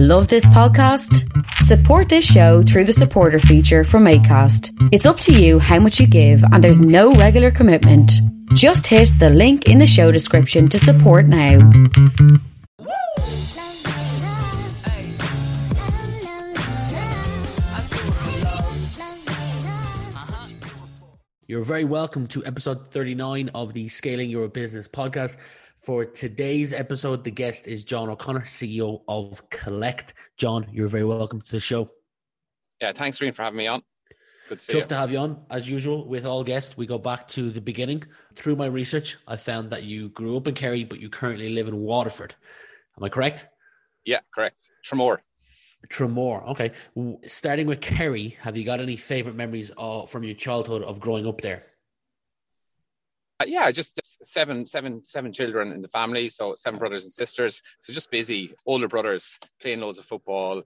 Love this podcast? Support this show through the supporter feature from ACAST. It's up to you how much you give, and there's no regular commitment. Just hit the link in the show description to support now. You're very welcome to episode 39 of the Scaling Your Business podcast. For today's episode, the guest is John O'Connor, CEO of Collect. John, you're very welcome to the show. Yeah, thanks, Reen, for having me on. Good to to have you on. As usual, with all guests, we go back to the beginning. Through my research, I found that you grew up in Kerry, but you currently live in Waterford. Am I correct? Yeah, correct. Tramore. Tramore. Okay. Starting with Kerry, have you got any favorite memories uh, from your childhood of growing up there? Uh, yeah, just seven, seven, seven children in the family. So seven brothers and sisters. So just busy. Older brothers playing loads of football.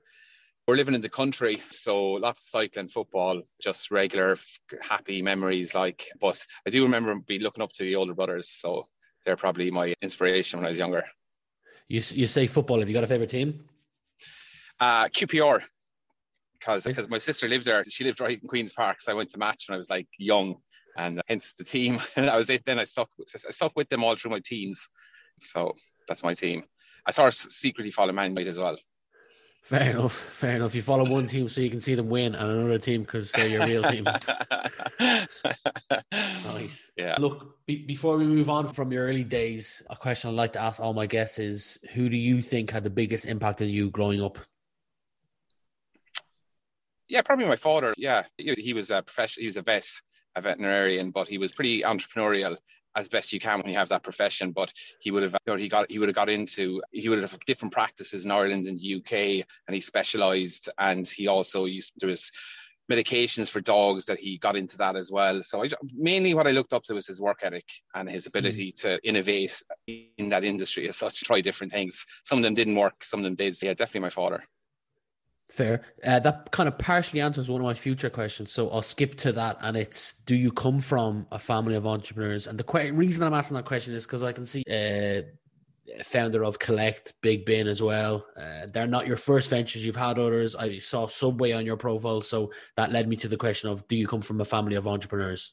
We're living in the country, so lots of cycling, football, just regular happy memories. Like, but I do remember be looking up to the older brothers. So they're probably my inspiration when I was younger. You you say football? Have you got a favorite team? Uh, QPR, because because my sister lived there. She lived right in Queens Park, so I went to match when I was like young, and hence the team. And I was it. Then I stuck I stuck with them all through my teens. So that's my team. I sort of secretly follow Man United as well. Fair enough. Fair enough. You follow one team so you can see them win, and another team because they're your real team. nice. Yeah. Look, be- before we move on from your early days, a question I'd like to ask all my guests is: Who do you think had the biggest impact on you growing up? Yeah, probably my father. Yeah, he was a professional. He was a vet, a veterinarian, but he was pretty entrepreneurial as best you can when you have that profession. But he would have, he got, he would have got into, he would have different practices in Ireland and the UK, and he specialised. And he also used there was medications for dogs that he got into that as well. So I, mainly what I looked up to was his work ethic and his ability mm. to innovate in that industry as such, try different things. Some of them didn't work, some of them did. So yeah, definitely my father. Fair. Uh, that kind of partially answers one of my future questions. So I'll skip to that. And it's Do you come from a family of entrepreneurs? And the reason I'm asking that question is because I can see uh, founder of Collect, Big Bin as well. Uh, they're not your first ventures. You've had others. I saw Subway on your profile. So that led me to the question of Do you come from a family of entrepreneurs?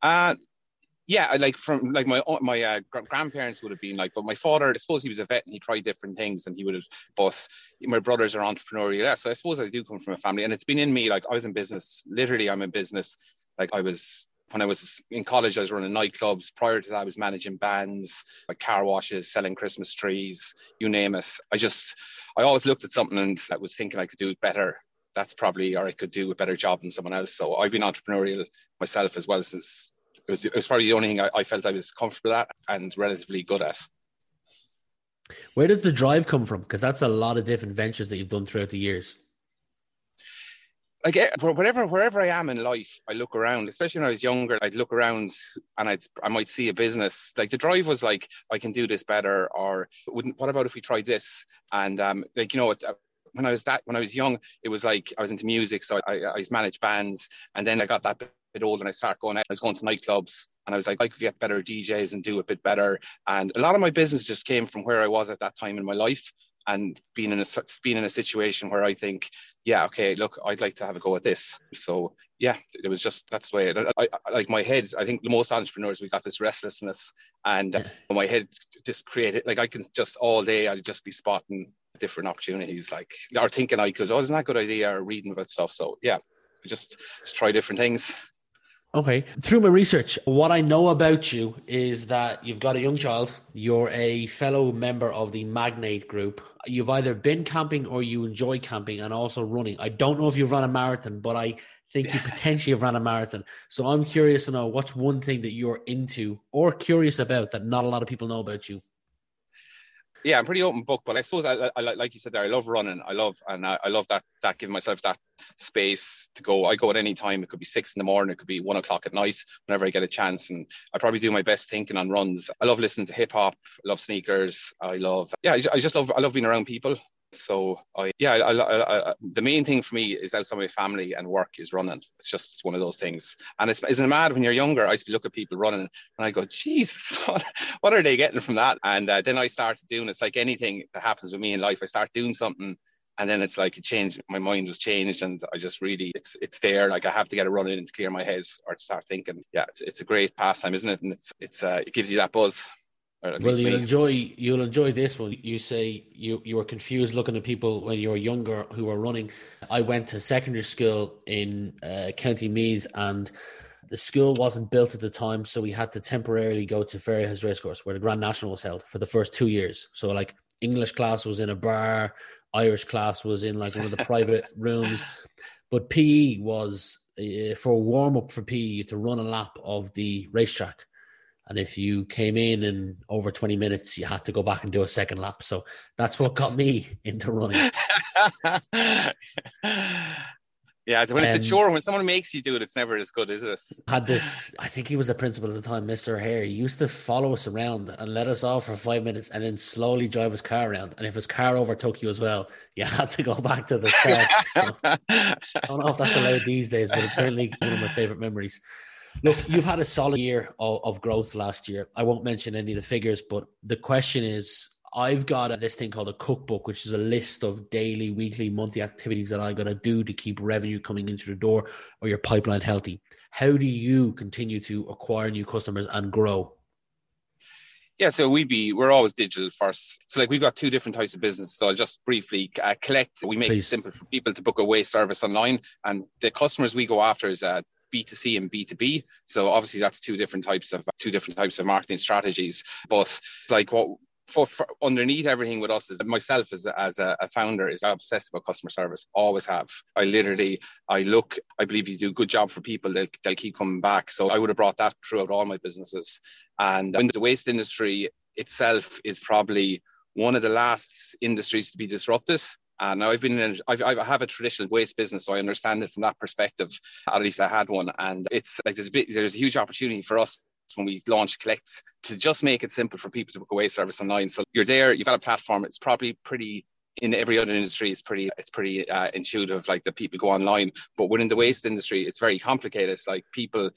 Uh, yeah, like from like my my uh, grandparents would have been like, but my father, I suppose he was a vet and he tried different things and he would have. But my brothers are entrepreneurial, yeah. So I suppose I do come from a family, and it's been in me. Like I was in business. Literally, I'm in business. Like I was when I was in college, I was running nightclubs. Prior to that, I was managing bands, like car washes, selling Christmas trees, you name it. I just, I always looked at something and I was thinking I could do it better. That's probably, or I could do a better job than someone else. So I've been entrepreneurial myself as well since it was, it was probably the only thing I, I felt I was comfortable at and relatively good at. Where does the drive come from? Because that's a lot of different ventures that you've done throughout the years. Like eh, wherever wherever I am in life, I look around. Especially when I was younger, I'd look around and I'd I might see a business. Like the drive was like, I can do this better, or wouldn't. What about if we tried this? And um, like you know, when I was that when I was young, it was like I was into music, so I, I, I managed bands, and then I got that bit older and I started going out. I was going to nightclubs and I was like, I could get better DJs and do a bit better. And a lot of my business just came from where I was at that time in my life and being in a being in a situation where I think, yeah, okay, look, I'd like to have a go at this. So yeah, it was just that's the way. It, I, I, like my head, I think most entrepreneurs we got this restlessness, and uh, my head just created like I can just all day I'd just be spotting different opportunities, like or thinking I could, oh, isn't that a good idea? Or reading about stuff. So yeah, just just try different things. Okay. Through my research, what I know about you is that you've got a young child. You're a fellow member of the Magnate Group. You've either been camping or you enjoy camping and also running. I don't know if you've run a marathon, but I think you potentially have run a marathon. So I'm curious to know what's one thing that you're into or curious about that not a lot of people know about you yeah, I'm pretty open book, but I suppose I, I, like you said there, I love running. I love and I, I, love that that giving myself that space to go. I go at any time. It could be six in the morning, it could be one o'clock at night, whenever I get a chance. And I probably do my best thinking on runs. I love listening to hip hop. I love sneakers. I love yeah. I, I just love I love being around people. So I, yeah, I, I, the main thing for me is outside my family and work is running. It's just one of those things. And it's, isn't it mad when you're younger? I used to look at people running and I go, Jesus, what, what are they getting from that? And uh, then I started doing, it's like anything that happens with me in life. I start doing something and then it's like it changed my mind was changed and i just really it's it's there like i have to get a run in to clear my head or to start thinking yeah it's, it's a great pastime isn't it and it's it's uh, it gives you that buzz well, you'll me. enjoy you'll enjoy this one. You say you you were confused looking at people when you were younger who were running. I went to secondary school in uh, County Meath, and the school wasn't built at the time, so we had to temporarily go to Fairyhouse Racecourse, where the Grand National was held for the first two years. So, like English class was in a bar, Irish class was in like one of the private rooms, but PE was uh, for a warm up for PE to run a lap of the racetrack and if you came in in over 20 minutes, you had to go back and do a second lap. So that's what got me into running. yeah, when it's um, a chore, when someone makes you do it, it's never as good, is it? Had this, I think he was the principal at the time, Mr. Hare. He used to follow us around and let us off for five minutes and then slowly drive his car around. And if his car overtook you as well, you had to go back to the start. So, I don't know if that's allowed these days, but it's certainly one of my favorite memories. Look, you've had a solid year of, of, growth last year. I won't mention any of the figures, but the question is I've got a, this thing called a cookbook, which is a list of daily, weekly, monthly activities that I got to do to keep revenue coming into the door or your pipeline healthy. How do you continue to acquire new customers and grow? Yeah, so we'd be we're always digital first. So like we've got two different types of business. So I'll just briefly uh, collect. We make Please. it simple for people to book a waste service online, and the customers we go after is uh, B2C and B2B. So obviously that's two different types of two different types of marketing strategies. But like what for, for, underneath everything with us is myself as, as a, a, founder is obsessed about customer service always have i literally i look i believe you do a good job for people they'll, they'll keep coming back so i would have brought that throughout all my businesses and in the waste industry itself is probably one of the last industries to be disrupted now I've been in, I've, I have a traditional waste business, so I understand it from that perspective. At least I had one, and it's like there's a bit, there's a huge opportunity for us when we launch Collect to just make it simple for people to book a waste service online. So you're there, you've got a platform. It's probably pretty in every other industry it's pretty it's pretty uh, intuitive like the people go online but within the waste industry it's very complicated it's like people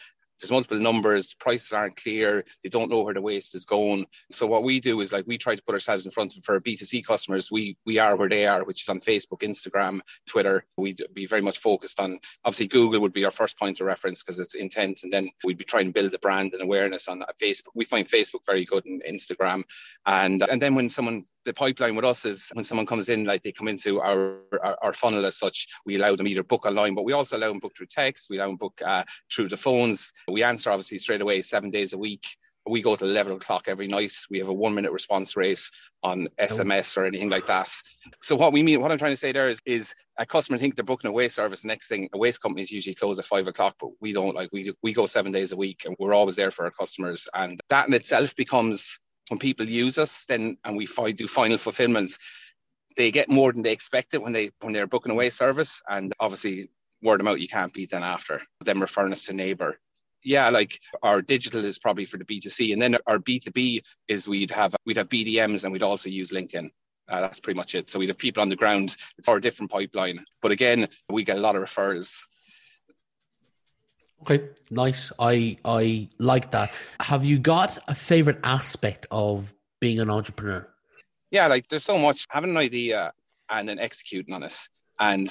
there's multiple numbers, prices aren't clear, they don't know where the waste is going. So what we do is like we try to put ourselves in front of for B2C customers, we we are where they are, which is on Facebook, Instagram, Twitter. We'd be very much focused on obviously Google would be our first point of reference because it's intent, and then we'd be trying to build a brand and awareness on uh, Facebook. We find Facebook very good and Instagram. And and then when someone the pipeline with us is when someone comes in, like they come into our, our, our funnel as such, we allow them either book online, but we also allow them book through text. We allow them book uh, through the phones. We answer obviously straight away, seven days a week we go to 11 o'clock every night. We have a one minute response rate on SMS or anything like that. So what we mean, what I'm trying to say there is, is a customer think they're booking a waste service. Next thing, a waste company is usually close at five o'clock, but we don't like we we go seven days a week and we're always there for our customers. And that in itself becomes when people use us, then and we do final fulfillments, they get more than they expected when they when they're booking away service. And obviously, word of mouth you can't beat then after them referring us to neighbor. Yeah, like our digital is probably for the B2C, and then our B2B is we'd have we'd have BDMs and we'd also use LinkedIn. Uh, that's pretty much it. So we'd have people on the ground. It's our different pipeline, but again, we get a lot of referrals. Okay, nice. I I like that. Have you got a favorite aspect of being an entrepreneur? Yeah, like there's so much having an idea and then executing on it. And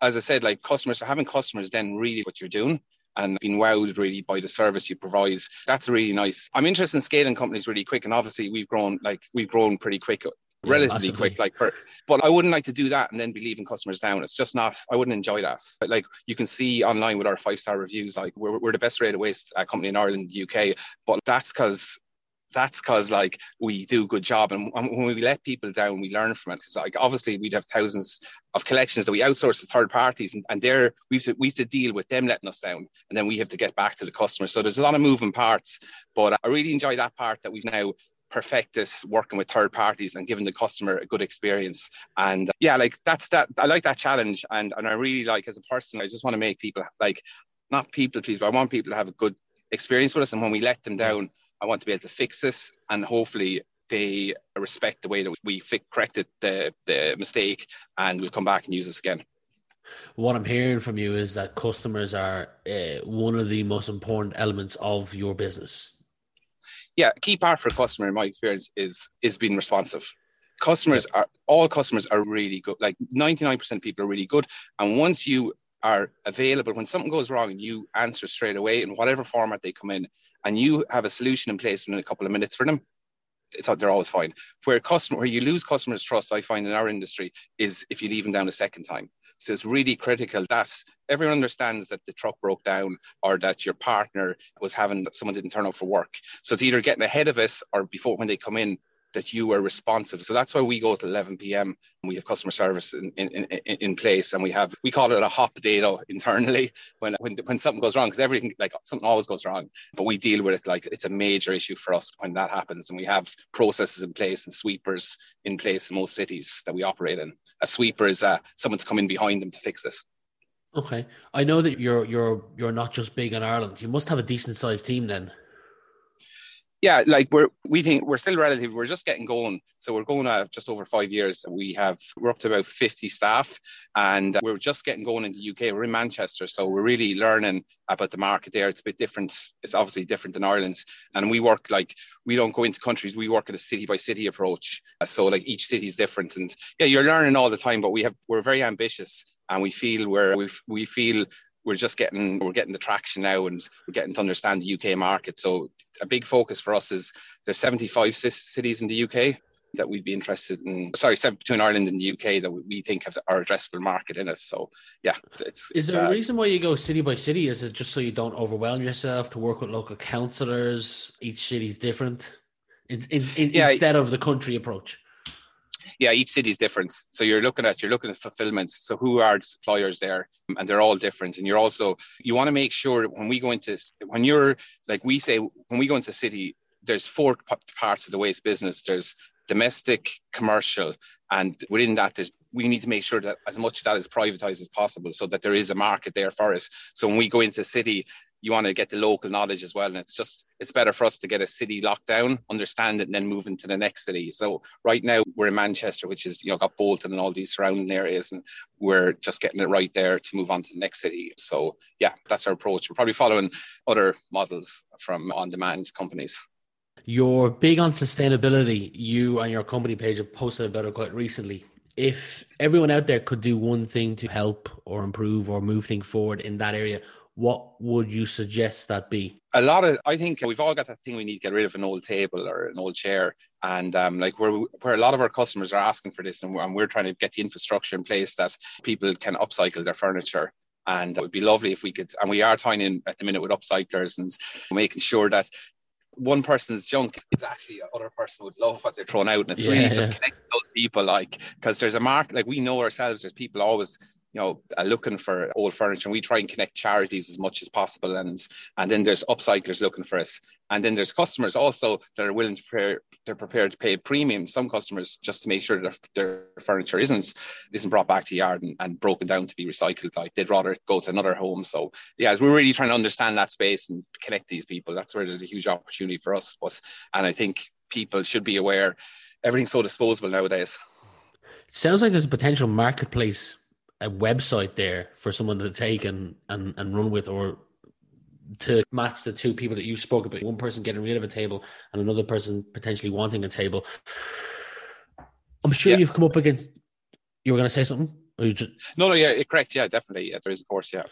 as I said, like customers having customers then really what you're doing and being wowed really by the service you provide. That's really nice. I'm interested in scaling companies really quick, and obviously we've grown like we've grown pretty quick relatively quick like per, but i wouldn't like to do that and then be leaving customers down. It's just not i wouldn't enjoy that. But like you can see online with our five star reviews like we're, we're the best rated waste uh, company in ireland uk but that's because that's because like we do a good job. And when we let people down we learn from it. Because like obviously we'd have thousands of collections that we outsource to third parties and, and they're we have, to, we have to deal with them letting us down and then we have to get back to the customer. So there's a lot of moving parts but i really enjoy that part that we've now perfect this working with third parties and giving the customer a good experience. And uh, yeah, like that's that. I like that challenge, and and I really like as a person, I just want to make people like not people please, but I want people to have a good experience with us. And when we let them down, I want to be able to fix this, and hopefully they respect the way that we corrected the, the mistake and we'll come back and use this again. What I'm hearing from you is that customers are uh, one of the most important elements of your business. Yeah, key part for a customer, in my experience, is is being responsive. Customers are all customers are really good. Like 99% of people are really good, and once you are available when something goes wrong and you answer straight away in whatever format they come in and you have a solution in place within a couple of minutes for them it's they're always fine where customer where you lose customers trust i find in our industry is if you leave them down a second time so it's really critical that everyone understands that the truck broke down or that your partner was having that someone didn't turn up for work so it's either getting ahead of us or before when they come in that you are responsive. So that's why we go to 11 p.m. we have customer service in, in, in, in place, and we have we call it a hot potato internally when when when something goes wrong because everything like something always goes wrong, but we deal with it like it's a major issue for us when that happens, and we have processes in place and sweepers in place in most cities that we operate in. A sweeper is uh, someone to come in behind them to fix this. Okay, I know that you're you're you're not just big in Ireland. You must have a decent sized team then yeah, like we're we think we're still relative. We're just getting going, so we're going at just over five years. We have we're up to about fifty staff, and we're just getting going in the UK. We're in Manchester, so we're really learning about the market there. It's a bit different. It's obviously different than Ireland, and we work like we don't go into countries. We work at a city by city approach. So like each city is different, and yeah, you're learning all the time. But we have we're very ambitious, and we feel we're we we feel we're just getting we're getting the traction now and we're getting to understand the UK market. So a big focus for us is there's 75 cities in the UK that we'd be interested in. Sorry, between Ireland and the UK that we think have our addressable market in it. So yeah, it's. Is it's, there uh, a reason why you go city by city? Is it just so you don't overwhelm yourself to work with local councillors? Each city's different. In, in, in, yeah, instead of the country approach yeah, each city is different. So you're looking at you're looking at fulfillment. So who are the suppliers there, and they're all different. And you're also you want to make sure when we go into when you're like we say when we go into the city, there's four parts of the waste business. There's domestic, commercial, and within that, there's we need to make sure that as much of that is privatized as possible, so that there is a market there for us. So when we go into the city, you want to get the local knowledge as well. And it's just, it's better for us to get a city locked down, understand it, and then move into the next city. So right now we're in Manchester, which is, you know, got Bolton and all these surrounding areas. And we're just getting it right there to move on to the next city. So yeah, that's our approach. We're probably following other models from on demand companies. You're big on sustainability. You and your company page have posted about it quite recently. If everyone out there could do one thing to help or improve or move things forward in that area, what would you suggest that be? A lot of, I think we've all got that thing we need to get rid of an old table or an old chair, and um, like where where a lot of our customers are asking for this, and we're, and we're trying to get the infrastructure in place that people can upcycle their furniture. And it would be lovely if we could, and we are tying in at the minute with upcyclers and making sure that one person's junk is actually another person would love what they're throwing out. And it's yeah, really just connecting those people, like, because there's a market, like we know ourselves, there's people always you know, uh, looking for old furniture. And we try and connect charities as much as possible. And and then there's upcyclers looking for us. And then there's customers also that are willing to prepare, they're prepared to pay a premium. Some customers just to make sure that their furniture isn't isn't brought back to the yard and, and broken down to be recycled. Like they'd rather go to another home. So yeah, we're really trying to understand that space and connect these people. That's where there's a huge opportunity for us. But and I think people should be aware everything's so disposable nowadays. Sounds like there's a potential marketplace a website there for someone to take and, and, and run with or to match the two people that you spoke about one person getting rid of a table and another person potentially wanting a table. I'm sure yeah. you've come up against you were going to say something? Just... no no yeah correct. Yeah definitely. Yeah there is of course yeah.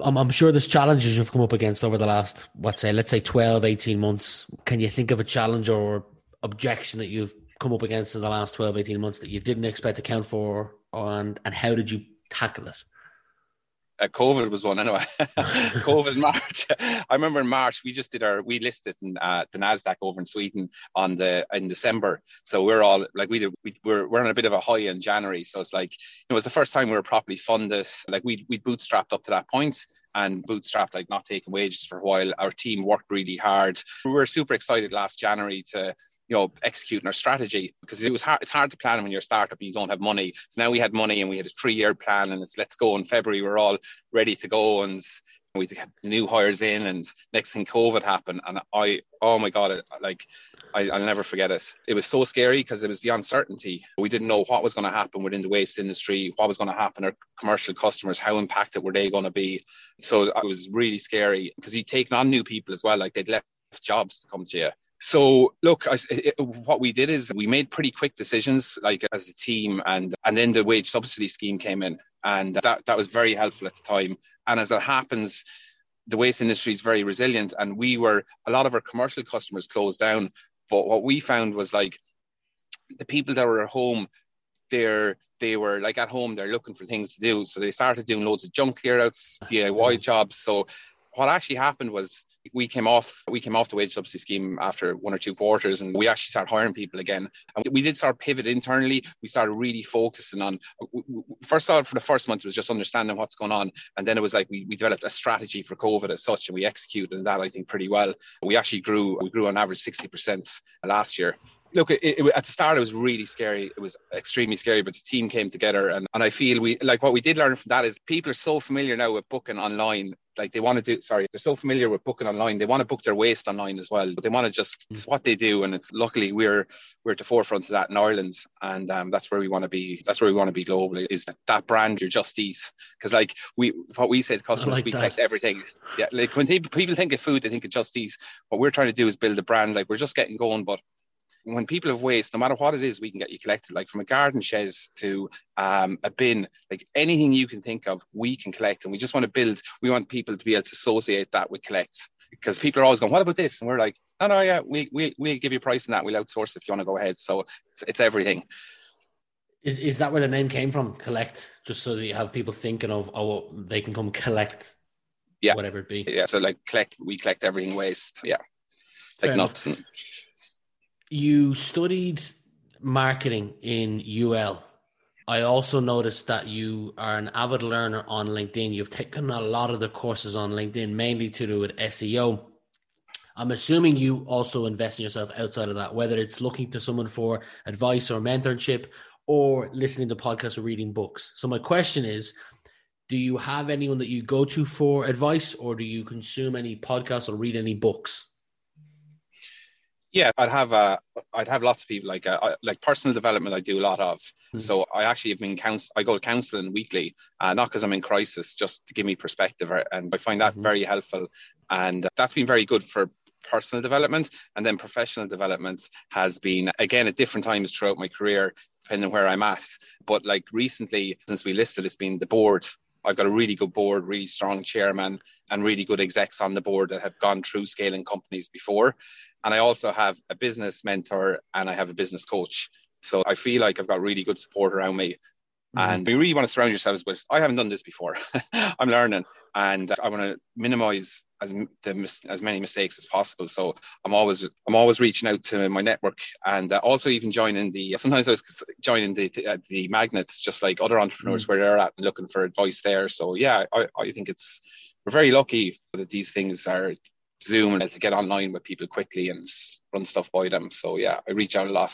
I'm, I'm sure there's challenges you've come up against over the last what say let's say 12 18 months. Can you think of a challenge or objection that you've come up against in the last 12 18 months that you didn't expect to count for? And and how did you tackle it? Uh, COVID was one anyway. COVID March. I remember in March we just did our we listed in uh, the Nasdaq over in Sweden on the in December. So we're all like we did, we we're we're on a bit of a high in January. So it's like it was the first time we were properly funded. Like we we bootstrapped up to that point and bootstrapped like not taking wages for a while. Our team worked really hard. We were super excited last January to you know executing our strategy because it was hard it's hard to plan when you're a startup and you don't have money so now we had money and we had a three year plan and it's let's go in february we're all ready to go and we had new hires in, and next thing COVID happened, and I, oh my god, like I, will never forget it. It was so scary because it was the uncertainty. We didn't know what was going to happen within the waste industry, what was going to happen. Our commercial customers, how impacted were they going to be? So uh, it was really scary because you'd taken on new people as well, like they'd left jobs to come to you. So look, I, it, what we did is we made pretty quick decisions, like as a team, and and then the wage subsidy scheme came in, and that that was very helpful at the time. And as that happens, the waste industry is very resilient, and we were a lot of our commercial customers closed down, but what we found was like the people that were at home, they're they were like at home, they're looking for things to do, so they started doing loads of junk clearouts, DIY jobs. So what actually happened was we came off we came off the wage subsidy scheme after one or two quarters and we actually started hiring people again and we did start pivot internally we started really focusing on first of all for the first month it was just understanding what's going on and then it was like we, we developed a strategy for covid as such and we executed that i think pretty well we actually grew we grew on average 60% last year look, it, it, at the start it was really scary. It was extremely scary, but the team came together, and, and I feel we like what we did learn from that is people are so familiar now with booking online. Like they want to do, sorry, they're so familiar with booking online. They want to book their waste online as well, but they want to just it's what they do, and it's luckily we're we're at the forefront of that in Ireland, and um, that's where we want to be. That's where we want to be globally. Is that brand your Just Eat? Because like we, what we say to customers, like we that. collect everything. Yeah, like when people think of food, they think of Just Eat. What we're trying to do is build a brand. Like we're just getting going, but when people have waste, no matter what it is, we can get you collected. Like from a garden shed to um, a bin, like anything you can think of, we can collect. And we just want to build. We want people to be able to associate that with collects because people are always going, "What about this?" And we're like, "No, no, yeah, we we we'll give you a price on that. We'll outsource if you want to go ahead." So it's, it's everything. Is is that where the name came from? Collect, just so that you have people thinking of, oh, they can come collect, yeah, whatever it be. Yeah, so like collect, we collect everything waste. Yeah, like Fair nuts and you studied marketing in UL. I also noticed that you are an avid learner on LinkedIn. You've taken a lot of the courses on LinkedIn, mainly to do with SEO. I'm assuming you also invest in yourself outside of that, whether it's looking to someone for advice or mentorship or listening to podcasts or reading books. So, my question is Do you have anyone that you go to for advice or do you consume any podcasts or read any books? Yeah, I'd have uh, I'd have lots of people like uh, like personal development. I do a lot of. Mm-hmm. So I actually have been counsel. I go to counselling weekly, uh, not because I'm in crisis, just to give me perspective, uh, and I find that mm-hmm. very helpful. And that's been very good for personal development, and then professional development has been again at different times throughout my career, depending where I'm at. But like recently, since we listed, it's been the board I've got a really good board, really strong chairman, and really good execs on the board that have gone through scaling companies before. And I also have a business mentor and I have a business coach. So I feel like I've got really good support around me. Mm-hmm. And we really want to surround yourselves with. I haven't done this before. I'm learning, and I want to minimize as the, as many mistakes as possible. So I'm always I'm always reaching out to my network, and uh, also even joining the. Sometimes I was joining the uh, the magnets, just like other entrepreneurs mm-hmm. where they're at, and looking for advice there. So yeah, I, I think it's we're very lucky that these things are Zoom and to get online with people quickly and run stuff by them. So yeah, I reach out a lot.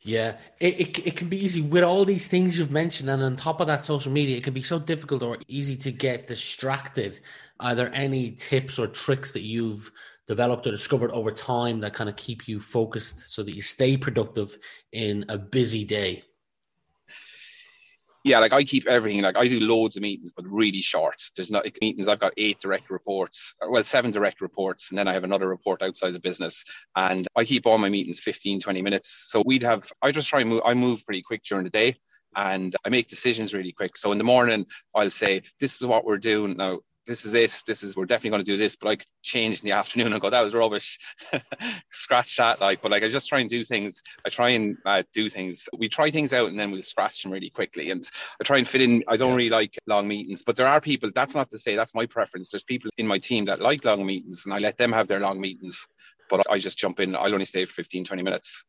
Yeah, it, it, it can be easy with all these things you've mentioned, and on top of that, social media, it can be so difficult or easy to get distracted. Are there any tips or tricks that you've developed or discovered over time that kind of keep you focused so that you stay productive in a busy day? Yeah, like I keep everything. Like I do loads of meetings, but really short. There's not like meetings. I've got eight direct reports, well, seven direct reports, and then I have another report outside the business. And I keep all my meetings 15, 20 minutes. So we'd have. I just try and move. I move pretty quick during the day and I make decisions really quick. So in the morning, I'll say, this is what we're doing now this is it. This is we're definitely going to do this. But I could change in the afternoon and go, that was rubbish. scratch that. Like, but like I just try and do things. I try and uh, do things. We try things out and then we'll scratch them really quickly. And I try and fit in. I don't really like long meetings, but there are people. That's not to say that's my preference. There's people in my team that like long meetings, and I let them have their long meetings. But I just jump in. I'll only stay for 15, 20 minutes.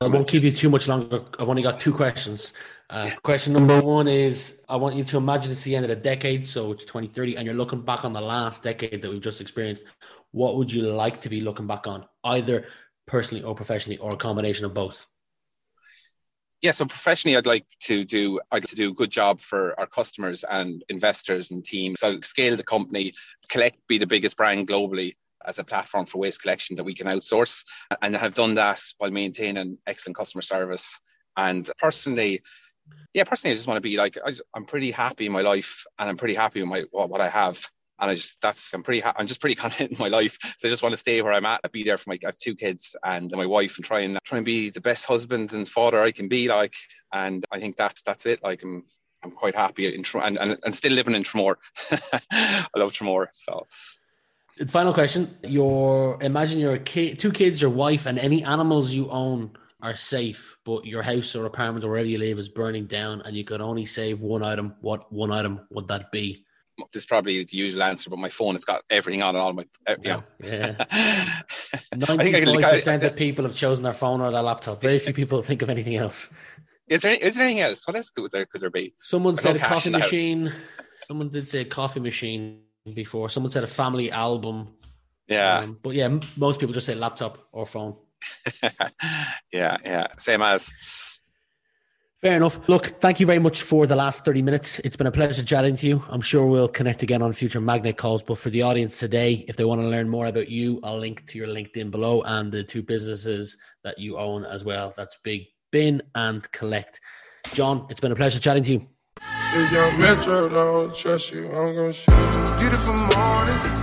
I won't keep you too much longer. I've only got two questions. Uh, question number one is I want you to imagine it's the end of the decade, so it's 2030, and you're looking back on the last decade that we've just experienced. What would you like to be looking back on, either personally or professionally, or a combination of both? yeah, so professionally, I'd like to do I'd like to do a good job for our customers and investors and teams. So scale the company, collect, be the biggest brand globally as a platform for waste collection that we can outsource, and have done that while maintaining excellent customer service. And personally, yeah, personally, I just want to be like I am pretty happy in my life, and I'm pretty happy with my what, what I have and I just that's I'm pretty ha- I'm just pretty content in my life. So I just want to stay where I'm at. I'd be there for my I have two kids and my wife, and try and try and be the best husband and father I can be. Like, and I think that's that's it. Like I'm I'm quite happy in and, and, and still living in Tramore. I love Tramore. So. Final question: Your imagine your kid, two kids, your wife, and any animals you own are safe, but your house or apartment or wherever you live is burning down, and you could only save one item. What one item would that be? this is probably the usual answer, but my phone, it's got everything on and all my yeah. Ninety-five percent of people have chosen their phone or their laptop. Very few people think of anything else. Is there is there anything else? What else could there could there be? Someone said a coffee machine. Someone did say a coffee machine before. Someone said a family album. Yeah, um, but yeah, most people just say laptop or phone. yeah, yeah, same as. Fair enough. Look, thank you very much for the last 30 minutes. It's been a pleasure chatting to you. I'm sure we'll connect again on future Magnet calls. But for the audience today, if they want to learn more about you, I'll link to your LinkedIn below and the two businesses that you own as well. That's Big Bin and Collect. John, it's been a pleasure chatting to you. If young Metro don't trust you, I'm gonna shoot. Beautiful morning.